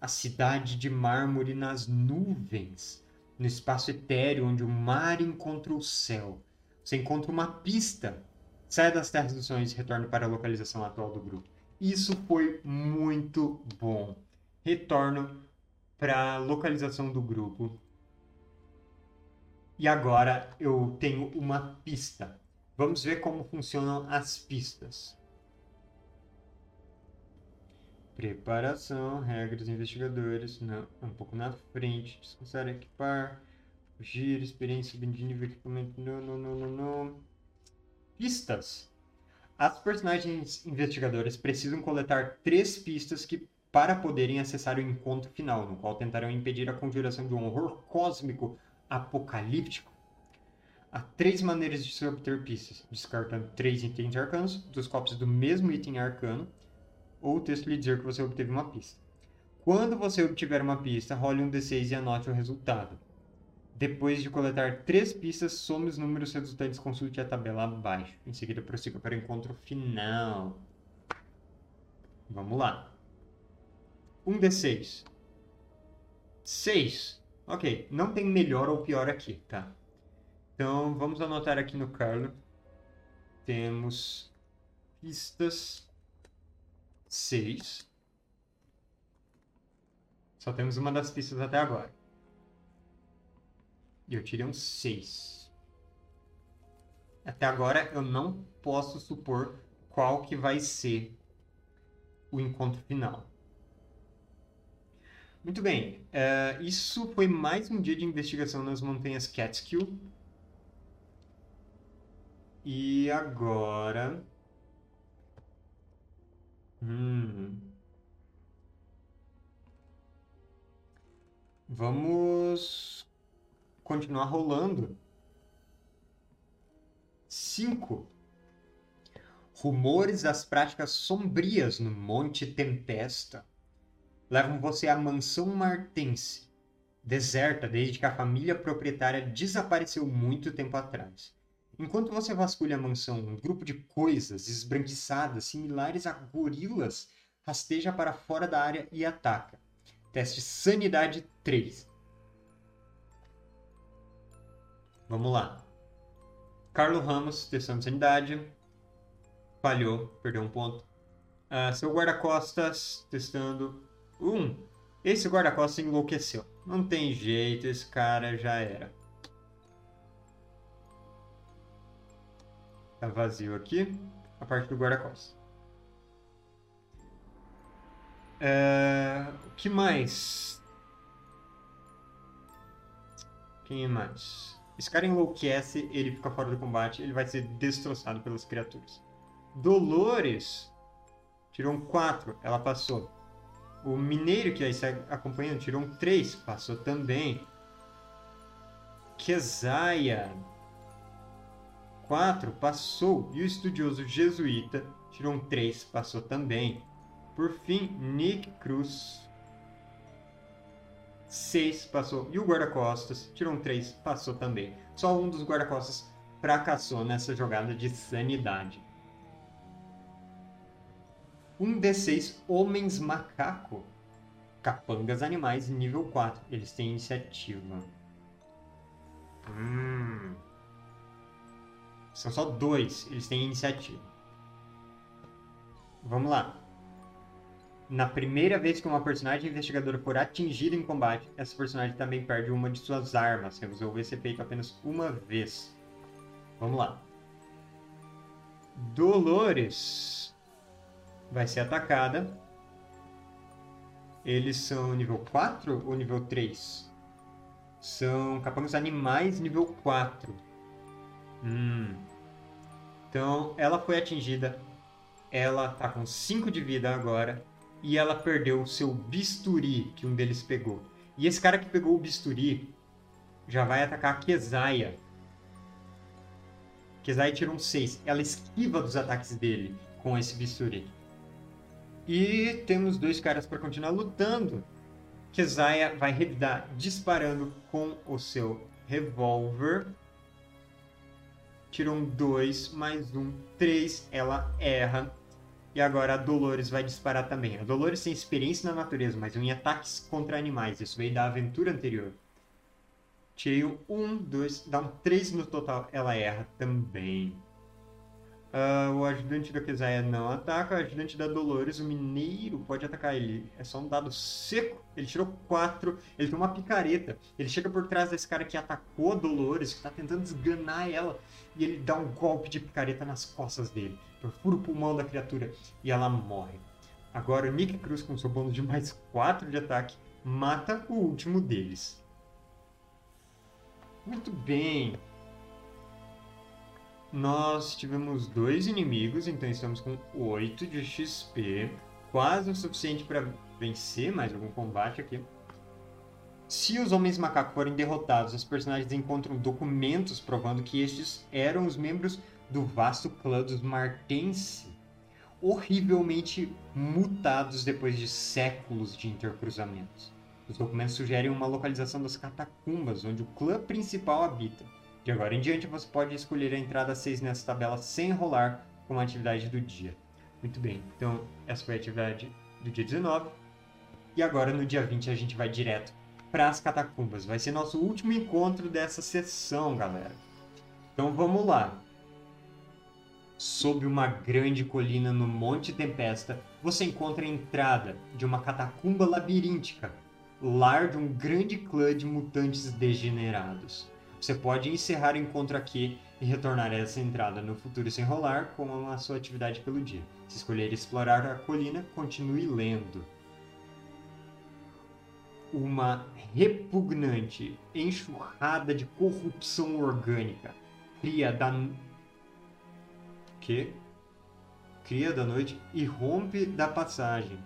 a cidade de mármore nas nuvens, no espaço etéreo onde o mar encontra o céu. Você encontra uma pista. Sai das terras dos sonhos e retorna para a localização atual do grupo. Isso foi muito bom. Retorno para a localização do grupo. E agora eu tenho uma pista. Vamos ver como funcionam as pistas. Preparação, regras, investigadores, não, um pouco na frente, descansar, equipar, fugir, experiência, de nível, equipamento, não, não, não, não, não. Pistas. As personagens investigadoras precisam coletar três pistas que, para poderem acessar o encontro final, no qual tentarão impedir a conjuração de um horror cósmico apocalíptico. Há três maneiras de se obter pistas, descartando três itens arcanos, dos copos do mesmo item arcano, ou o texto lhe dizer que você obteve uma pista. Quando você obtiver uma pista, role um D6 e anote o resultado. Depois de coletar três pistas, some os números resultantes, consulte a tabela abaixo. Em seguida, prossiga para o encontro final. Vamos lá. Um D6. 6. Ok, não tem melhor ou pior aqui, tá? Então, vamos anotar aqui no Carlo. Temos pistas 6. Só temos uma das pistas até agora. E eu tirei um 6. Até agora eu não posso supor qual que vai ser o encontro final. Muito bem, uh, isso foi mais um dia de investigação nas montanhas Catskill. E agora... Hum... Vamos continuar rolando. Cinco. Rumores das práticas sombrias no Monte Tempesta levam você à mansão martense, deserta desde que a família proprietária desapareceu muito tempo atrás. Enquanto você vasculha a mansão, um grupo de coisas esbranquiçadas, similares a gorilas, rasteja para fora da área e ataca. Teste Sanidade 3. Vamos lá. Carlos Ramos, testando Sanidade. Falhou, perdeu um ponto. Uh, seu guarda-costas, testando um. Esse guarda-costas enlouqueceu. Não tem jeito, esse cara já era. Tá vazio aqui. A parte do guarda-costas. É... O que mais? Quem mais? Esse cara enlouquece, ele fica fora do combate, ele vai ser destroçado pelas criaturas. Dolores tirou um 4, ela passou. O mineiro que está acompanhando tirou um 3, passou também. Kesaia 4, passou. E o estudioso jesuíta tirou um 3, passou também. Por fim, Nick Cruz 6 passou. E o guarda-costas tirou um 3, passou também. Só um dos guarda-costas fracassou nessa jogada de sanidade. Um D6 Homens Macaco. Capangas Animais nível 4. Eles têm iniciativa. Hum. São só dois. Eles têm iniciativa. Vamos lá. Na primeira vez que uma personagem investigadora for atingida em combate, essa personagem também perde uma de suas armas. Resolver ser feito apenas uma vez. Vamos lá. Dolores vai ser atacada. Eles são nível 4 ou nível 3? São capangas animais nível 4. Hum. Então, ela foi atingida. Ela tá com 5 de vida agora. E ela perdeu o seu bisturi que um deles pegou. E esse cara que pegou o bisturi já vai atacar a Kesaia. Kesaia tirou um 6. Ela esquiva dos ataques dele com esse bisturi. E temos dois caras para continuar lutando. Kezaya vai revidar disparando com o seu revólver. Tirou um 2, mais um 3. Ela erra. E agora a Dolores vai disparar também. A Dolores tem experiência na natureza, mas em ataques contra animais. Isso veio da aventura anterior. Tirei um 1, 2, dá um 3 no total. Ela erra também. Uh, o ajudante da Kesaia não ataca. O ajudante da Dolores, o mineiro, pode atacar ele. É só um dado seco. Ele tirou 4. Ele tem uma picareta. Ele chega por trás desse cara que atacou a Dolores, que está tentando desganar ela. E ele dá um golpe de picareta nas costas dele. Perfura o pulmão da criatura. E ela morre. Agora o Nick Cruz, com seu bônus de mais 4 de ataque, mata o último deles. Muito bem nós tivemos dois inimigos, então estamos com 8 de XP, quase o suficiente para vencer mais algum combate aqui. Se os Homens Macaco forem derrotados, os personagens encontram documentos provando que estes eram os membros do vasto clã dos Martense, horrivelmente mutados depois de séculos de intercruzamentos. Os documentos sugerem uma localização das catacumbas, onde o clã principal habita. De agora em diante, você pode escolher a entrada 6 nessa tabela sem rolar como atividade do dia. Muito bem, então essa foi a atividade do dia 19. E agora no dia 20 a gente vai direto para as catacumbas. Vai ser nosso último encontro dessa sessão, galera. Então vamos lá. Sob uma grande colina no Monte Tempesta, você encontra a entrada de uma catacumba labiríntica, lar de um grande clã de mutantes degenerados. Você pode encerrar o encontro aqui e retornar a essa entrada no futuro sem rolar com a sua atividade pelo dia. Se escolher explorar a colina, continue lendo. Uma repugnante enxurrada de corrupção orgânica cria da que cria da noite e rompe da passagem,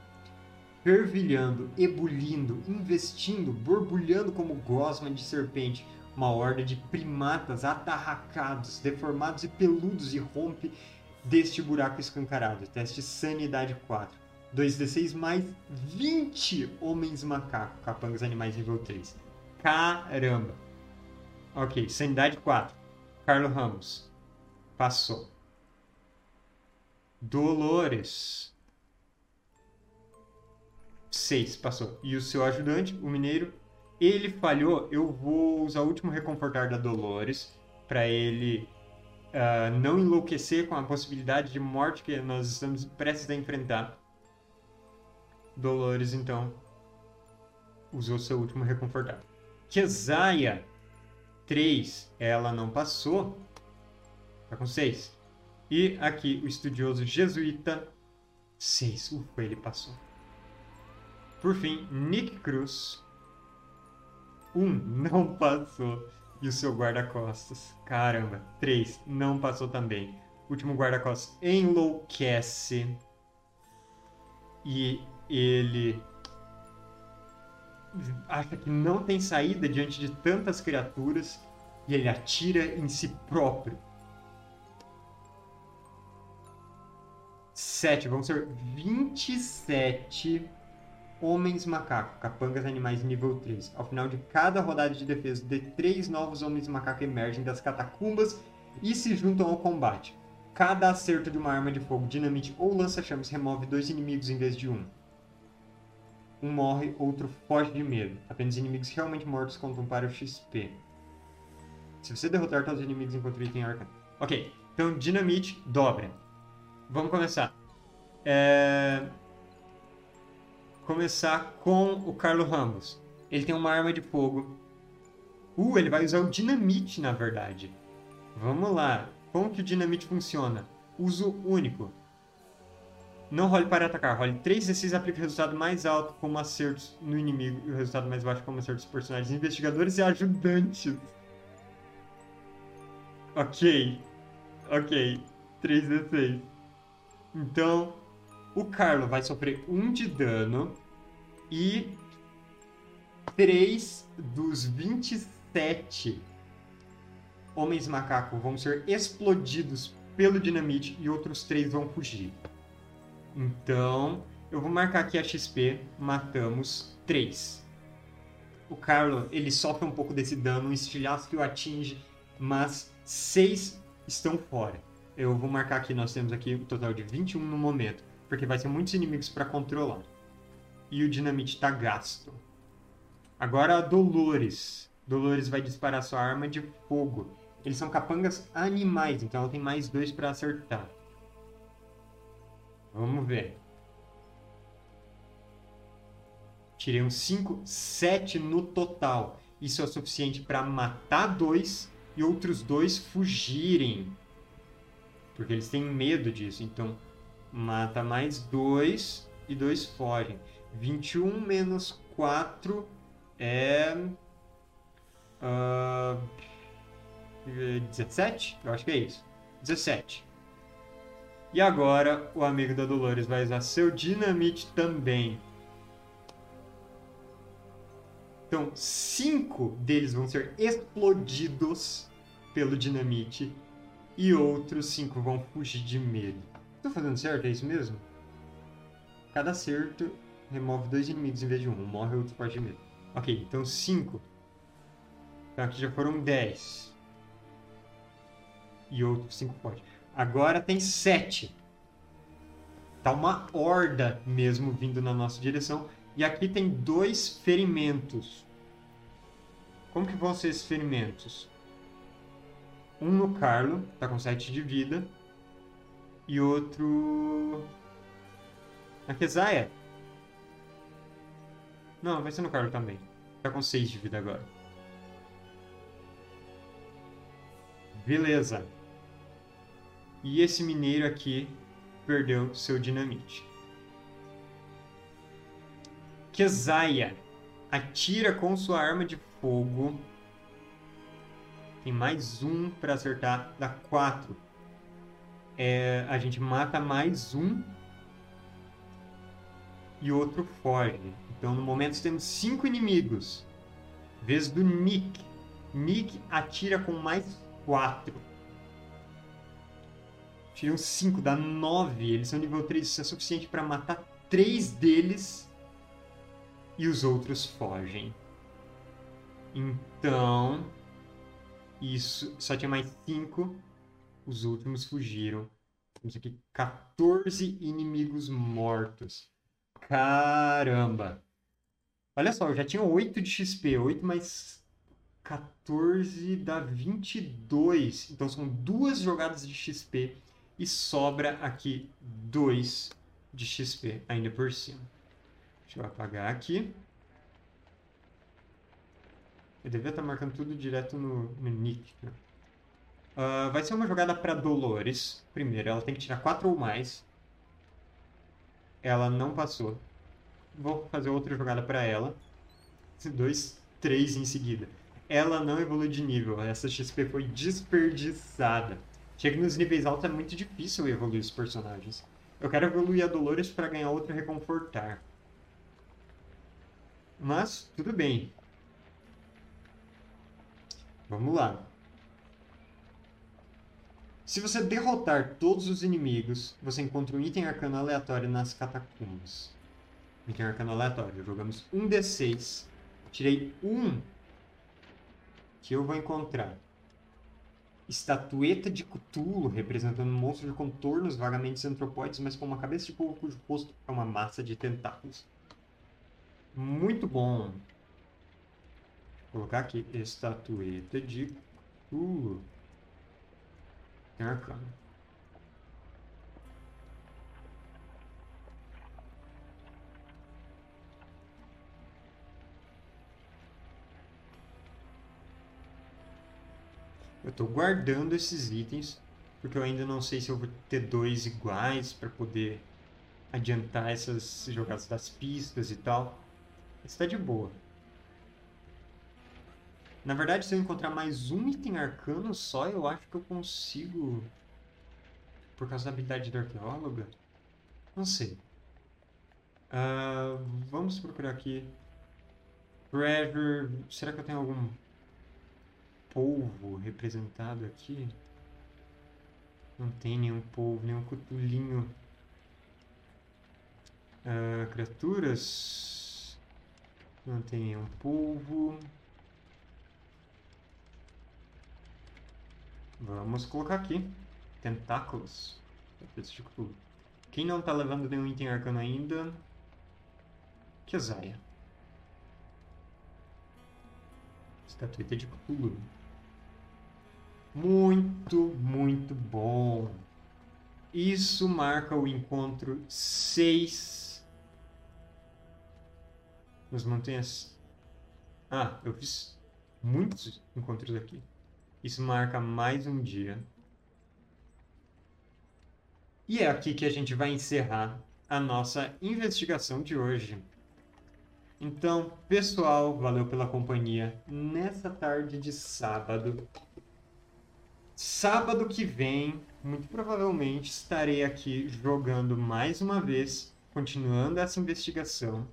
fervilhando, ebulindo, investindo, borbulhando como gosma de serpente, uma horda de primatas atarracados, deformados e peludos e rompe deste buraco escancarado. Teste Sanidade 4. 2d6 mais 20 homens macaco, capangas animais nível 3. Caramba! Ok, Sanidade 4. Carlos Ramos. Passou. Dolores. 6, passou. E o seu ajudante, o mineiro, ele falhou, eu vou usar o último reconfortar da Dolores para ele uh, não enlouquecer com a possibilidade de morte que nós estamos prestes a enfrentar. Dolores, então, usou seu último reconfortar. Kesaia, 3, ela não passou. Tá com 6. E aqui o estudioso jesuíta, 6. Ufa, ele passou. Por fim, Nick Cruz, um não passou. E o seu guarda-costas. Caramba. Três não passou também. O último guarda-costas enlouquece. E ele acha que não tem saída diante de tantas criaturas e ele atira em si próprio. Sete, vão ser 27 Homens Macaco, capangas animais nível 3. Ao final de cada rodada de defesa, de três novos Homens Macaco emergem das catacumbas e se juntam ao combate. Cada acerto de uma arma de fogo, dinamite ou lança-chamas remove dois inimigos em vez de um. Um morre, outro foge de medo. Apenas inimigos realmente mortos contam para o XP. Se você derrotar todos os inimigos enquanto o item arcano. Ok, então dinamite dobra. Vamos começar. É começar com o Carlos Ramos. Ele tem uma arma de fogo. Uh, ele vai usar o dinamite, na verdade. Vamos lá. Como que o dinamite funciona? Uso único. Não role para atacar. Role 3 d 6 aplica o resultado mais alto como acertos no inimigo e o resultado mais baixo como acertos personagens investigadores e ajudantes. Ok. Ok. 3 d 6. Então, o Carlo vai sofrer 1 de dano e 3 dos 27 homens macaco vão ser explodidos pelo dinamite e outros 3 vão fugir. Então, eu vou marcar aqui a XP, matamos 3. O Carlo, ele sofre um pouco desse dano, um estilhaço que o atinge, mas 6 estão fora. Eu vou marcar aqui, nós temos aqui um total de 21 no momento porque vai ser muitos inimigos para controlar. E o dinamite está gasto. Agora Dolores. Dolores vai disparar sua arma de fogo. Eles são capangas animais, então ela tem mais dois para acertar. Vamos ver. Tirei um 5, 7 no total. Isso é o suficiente para matar dois e outros dois fugirem. Porque eles têm medo disso. Então, mata mais 2 e 2 fogem. 21 menos 4 é. Uh, 17? Eu acho que é isso. 17. E agora o amigo da Dolores vai usar seu dinamite também. Então, cinco deles vão ser explodidos pelo dinamite e outros cinco vão fugir de medo. Tô fazendo certo? É isso mesmo? Cada acerto remove dois inimigos em vez de um. Morre, outro parte de medo. Ok, então 5. Então aqui já foram 10. E outro 5 pode. Agora tem 7. Tá uma horda mesmo vindo na nossa direção. E aqui tem dois ferimentos. Como que vão ser esses ferimentos? Um no Carlo, tá com 7 de vida. E outro. Na Kezaia. Não, vai ser no Carlo também. Tá com 6 de vida agora. Beleza. E esse mineiro aqui perdeu seu dinamite. Kezaia atira com sua arma de fogo. Tem mais um para acertar, dá 4. É, a gente mata mais um e outro foge. Então no momento temos cinco inimigos. Vez do Nick. Nick atira com mais 4. Tiram 5, dá 9. Eles são nível 3, isso é suficiente para matar 3 deles e os outros fogem. Então, isso só tinha mais 5. Os últimos fugiram. Temos aqui 14 inimigos mortos. Caramba! Olha só, eu já tinha 8 de XP. 8 mais 14 dá 22. Então são duas jogadas de XP e sobra aqui 2 de XP ainda por cima. Deixa eu apagar aqui. Eu devia estar marcando tudo direto no, no nick. Né? Uh, vai ser uma jogada para Dolores. Primeiro, ela tem que tirar 4 ou mais. Ela não passou. Vou fazer outra jogada para ela. 2, 3 em seguida ela não evolui de nível. Essa XP foi desperdiçada. Chega nos níveis altos é muito difícil evoluir os personagens. Eu quero evoluir a Dolores para ganhar outra reconfortar. Mas, tudo bem. Vamos lá. Se você derrotar todos os inimigos, você encontra um item arcano aleatório nas catacumbas. Item arcano aleatório. Jogamos um D6. Tirei um que eu vou encontrar estatueta de Cthulhu, representando um monstro de contornos vagamente antropóides, mas com uma cabeça de povo cujo rosto é uma massa de tentáculos. Muito bom. Colocar aqui estatueta de. Tem arcano. Eu estou guardando esses itens, porque eu ainda não sei se eu vou ter dois iguais para poder adiantar essas jogadas das pistas e tal. Está de boa. Na verdade, se eu encontrar mais um item arcano só, eu acho que eu consigo... Por causa da habilidade da arqueóloga? Não sei. Uh, vamos procurar aqui. Treasure. Será que eu tenho algum polvo representado aqui. Não tem nenhum polvo, nenhum cutulinho. Uh, criaturas. Não tem nenhum polvo. Vamos colocar aqui. Tentáculos. Quem não está levando nenhum item arcano ainda? Kezaia. Estatueta de Cthulhu. Muito, muito bom. Isso marca o encontro 6 nas montanhas. Ah, eu fiz muitos encontros aqui. Isso marca mais um dia. E é aqui que a gente vai encerrar a nossa investigação de hoje. Então, pessoal, valeu pela companhia nessa tarde de sábado. Sábado que vem, muito provavelmente, estarei aqui jogando mais uma vez, continuando essa investigação.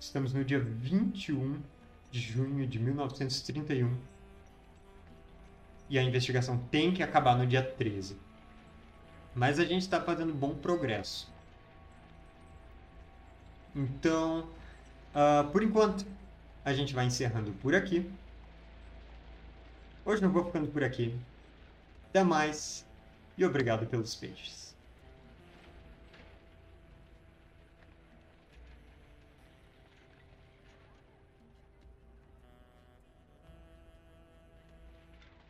Estamos no dia 21 de junho de 1931. E a investigação tem que acabar no dia 13. Mas a gente está fazendo bom progresso. Então, Uh, por enquanto, a gente vai encerrando por aqui. Hoje eu vou ficando por aqui. Até mais e obrigado pelos peixes.